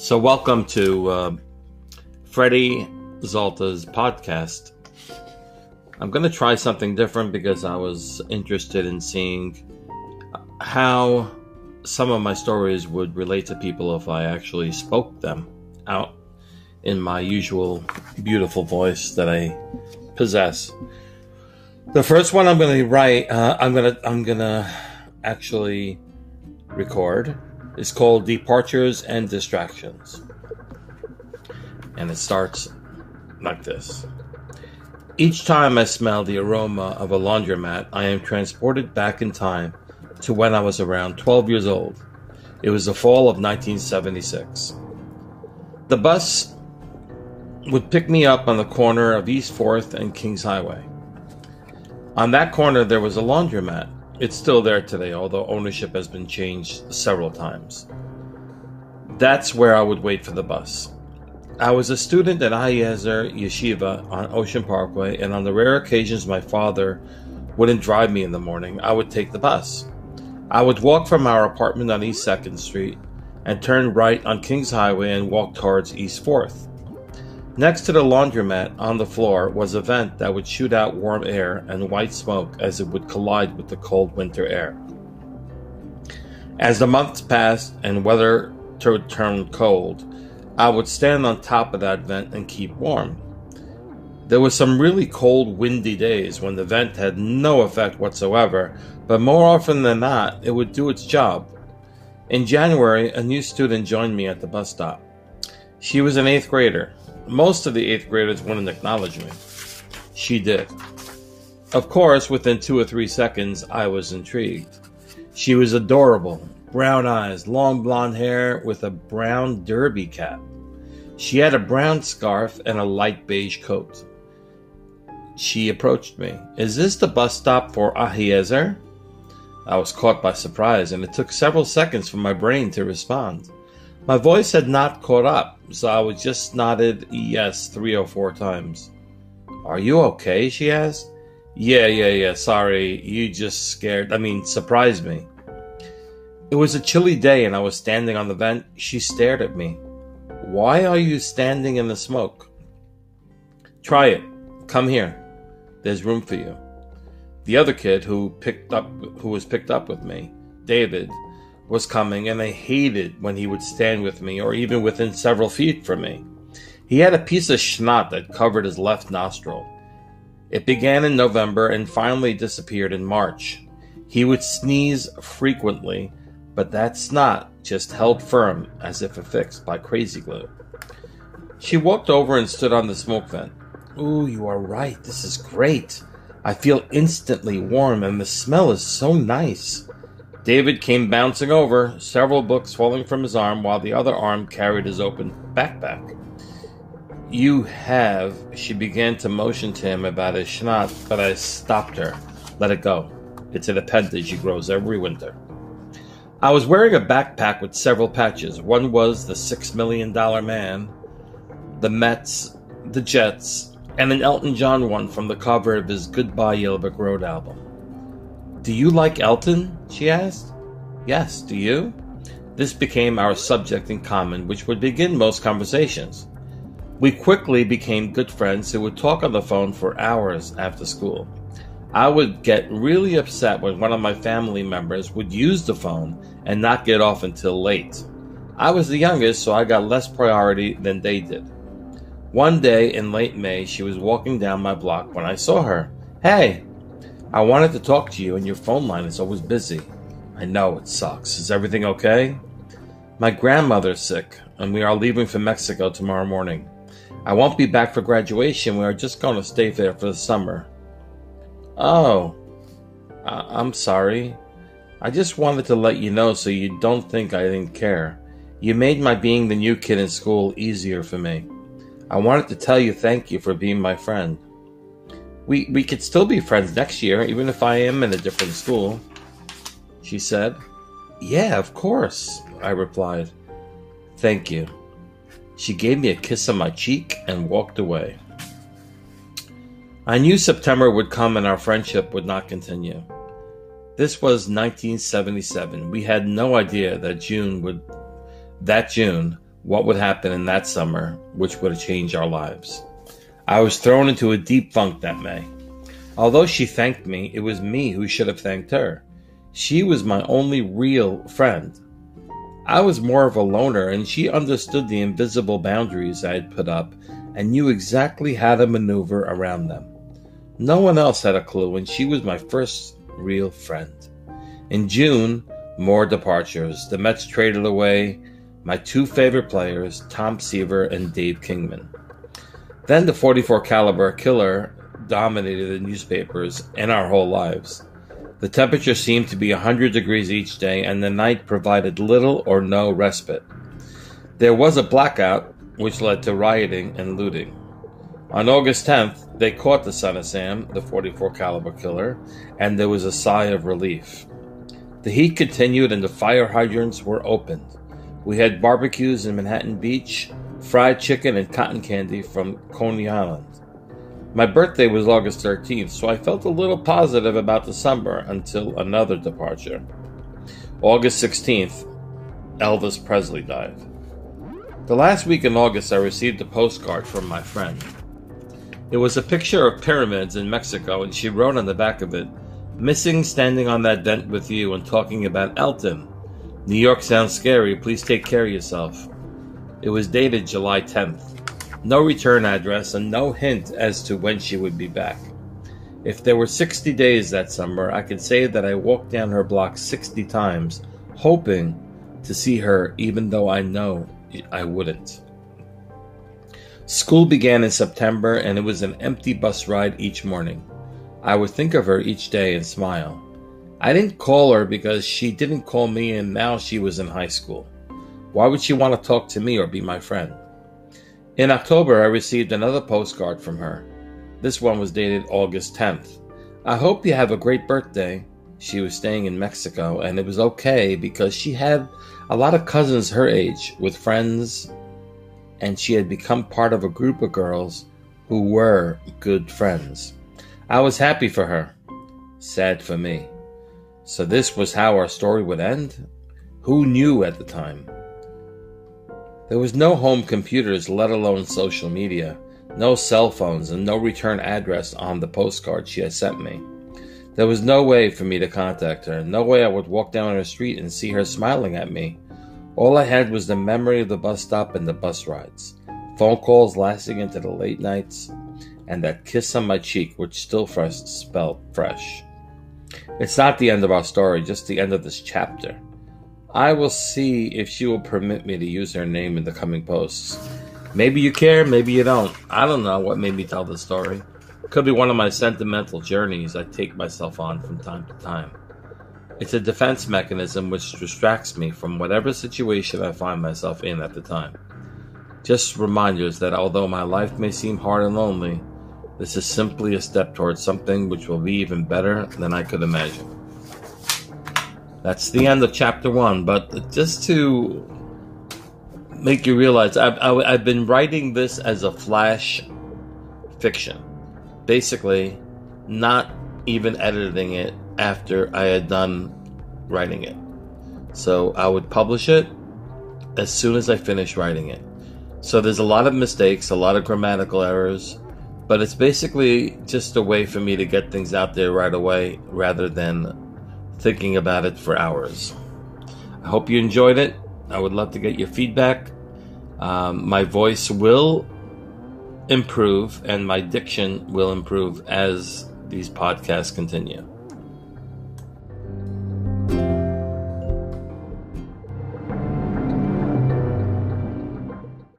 So, welcome to uh, Freddy Zalta's podcast. I'm going to try something different because I was interested in seeing how some of my stories would relate to people if I actually spoke them out in my usual beautiful voice that I possess. The first one I'm going to write, uh, I'm going to, I'm going to actually record is called Departures and Distractions. And it starts like this. Each time I smell the aroma of a laundromat, I am transported back in time to when I was around 12 years old. It was the fall of 1976. The bus would pick me up on the corner of East 4th and Kings Highway. On that corner, there was a laundromat it's still there today, although ownership has been changed several times. That's where I would wait for the bus. I was a student at Ahiezer Yeshiva on Ocean Parkway, and on the rare occasions my father wouldn't drive me in the morning, I would take the bus. I would walk from our apartment on East 2nd Street and turn right on Kings Highway and walk towards East 4th. Next to the laundromat on the floor was a vent that would shoot out warm air and white smoke as it would collide with the cold winter air. As the months passed and weather turned cold, I would stand on top of that vent and keep warm. There were some really cold, windy days when the vent had no effect whatsoever, but more often than not, it would do its job. In January, a new student joined me at the bus stop. She was an eighth grader. Most of the eighth graders wouldn't acknowledge me. She did. Of course, within two or three seconds, I was intrigued. She was adorable, brown eyes, long blonde hair with a brown derby cap. She had a brown scarf and a light beige coat. She approached me. Is this the bus stop for Ahiezer? I was caught by surprise, and it took several seconds for my brain to respond. My voice had not caught up, so I was just nodded yes three or four times. Are you okay? she asked. Yeah, yeah, yeah, sorry. You just scared, I mean, surprised me. It was a chilly day and I was standing on the vent. She stared at me. Why are you standing in the smoke? Try it. Come here. There's room for you. The other kid who picked up who was picked up with me, David, was coming, and I hated when he would stand with me or even within several feet from me. He had a piece of schnot that covered his left nostril. It began in November and finally disappeared in March. He would sneeze frequently, but that snot just held firm as if affixed by crazy glue. She walked over and stood on the smoke vent. Ooh, you are right. This is great. I feel instantly warm and the smell is so nice. David came bouncing over, several books falling from his arm while the other arm carried his open backpack. You have, she began to motion to him about his schnot, but I stopped her. Let it go. It's an appendage he grows every winter. I was wearing a backpack with several patches. One was the Six Million Dollar Man, the Mets, the Jets, and an Elton John one from the cover of his Goodbye Yellow Brick Road album. Do you like Elton? she asked. Yes, do you? This became our subject in common, which would begin most conversations. We quickly became good friends who would talk on the phone for hours after school. I would get really upset when one of my family members would use the phone and not get off until late. I was the youngest, so I got less priority than they did. One day in late May, she was walking down my block when I saw her. Hey, I wanted to talk to you, and your phone line is always busy. I know it sucks. Is everything okay? My grandmother's sick, and we are leaving for Mexico tomorrow morning. I won't be back for graduation. We are just going to stay there for the summer. Oh, I- I'm sorry. I just wanted to let you know so you don't think I didn't care. You made my being the new kid in school easier for me. I wanted to tell you thank you for being my friend. We, we could still be friends next year, even if I am in a different school, she said. Yeah, of course, I replied. Thank you. She gave me a kiss on my cheek and walked away. I knew September would come and our friendship would not continue. This was 1977. We had no idea that June would that June what would happen in that summer, which would have changed our lives. I was thrown into a deep funk that May. Although she thanked me, it was me who should have thanked her. She was my only real friend. I was more of a loner, and she understood the invisible boundaries I had put up and knew exactly how to maneuver around them. No one else had a clue, and she was my first real friend. In June, more departures. The Mets traded away my two favorite players, Tom Seaver and Dave Kingman. Then the 44 caliber killer dominated the newspapers and our whole lives. The temperature seemed to be 100 degrees each day, and the night provided little or no respite. There was a blackout, which led to rioting and looting. On August 10th, they caught the son of Sam, the 44 caliber killer, and there was a sigh of relief. The heat continued and the fire hydrants were opened. We had barbecues in Manhattan Beach, fried chicken and cotton candy from Coney Island. My birthday was August 13th, so I felt a little positive about summer until another departure. August 16th, Elvis Presley died. The last week in August, I received a postcard from my friend. It was a picture of pyramids in Mexico, and she wrote on the back of it, Missing standing on that dent with you and talking about Elton. New York sounds scary, please take care of yourself. It was dated July 10th no return address, and no hint as to when she would be back. If there were 60 days that summer, I could say that I walked down her block 60 times, hoping to see her, even though I know I wouldn't. School began in September, and it was an empty bus ride each morning. I would think of her each day and smile. I didn't call her because she didn't call me, and now she was in high school. Why would she want to talk to me or be my friend? In October, I received another postcard from her. This one was dated August 10th. I hope you have a great birthday. She was staying in Mexico, and it was okay because she had a lot of cousins her age with friends, and she had become part of a group of girls who were good friends. I was happy for her, sad for me. So, this was how our story would end? Who knew at the time? There was no home computers, let alone social media, no cell phones, and no return address on the postcard she had sent me. There was no way for me to contact her, no way I would walk down her street and see her smiling at me. All I had was the memory of the bus stop and the bus rides, phone calls lasting into the late nights, and that kiss on my cheek which still fresh fresh. It's not the end of our story, just the end of this chapter. I will see if she will permit me to use her name in the coming posts. Maybe you care, maybe you don't. I don't know what made me tell this story. It Could be one of my sentimental journeys I take myself on from time to time. It's a defense mechanism which distracts me from whatever situation I find myself in at the time. Just reminders that although my life may seem hard and lonely, this is simply a step towards something which will be even better than I could imagine. That's the end of chapter one. But just to make you realize, I've, I've been writing this as a flash fiction. Basically, not even editing it after I had done writing it. So I would publish it as soon as I finished writing it. So there's a lot of mistakes, a lot of grammatical errors, but it's basically just a way for me to get things out there right away rather than thinking about it for hours. I hope you enjoyed it. I would love to get your feedback. Um, my voice will improve and my diction will improve as these podcasts continue.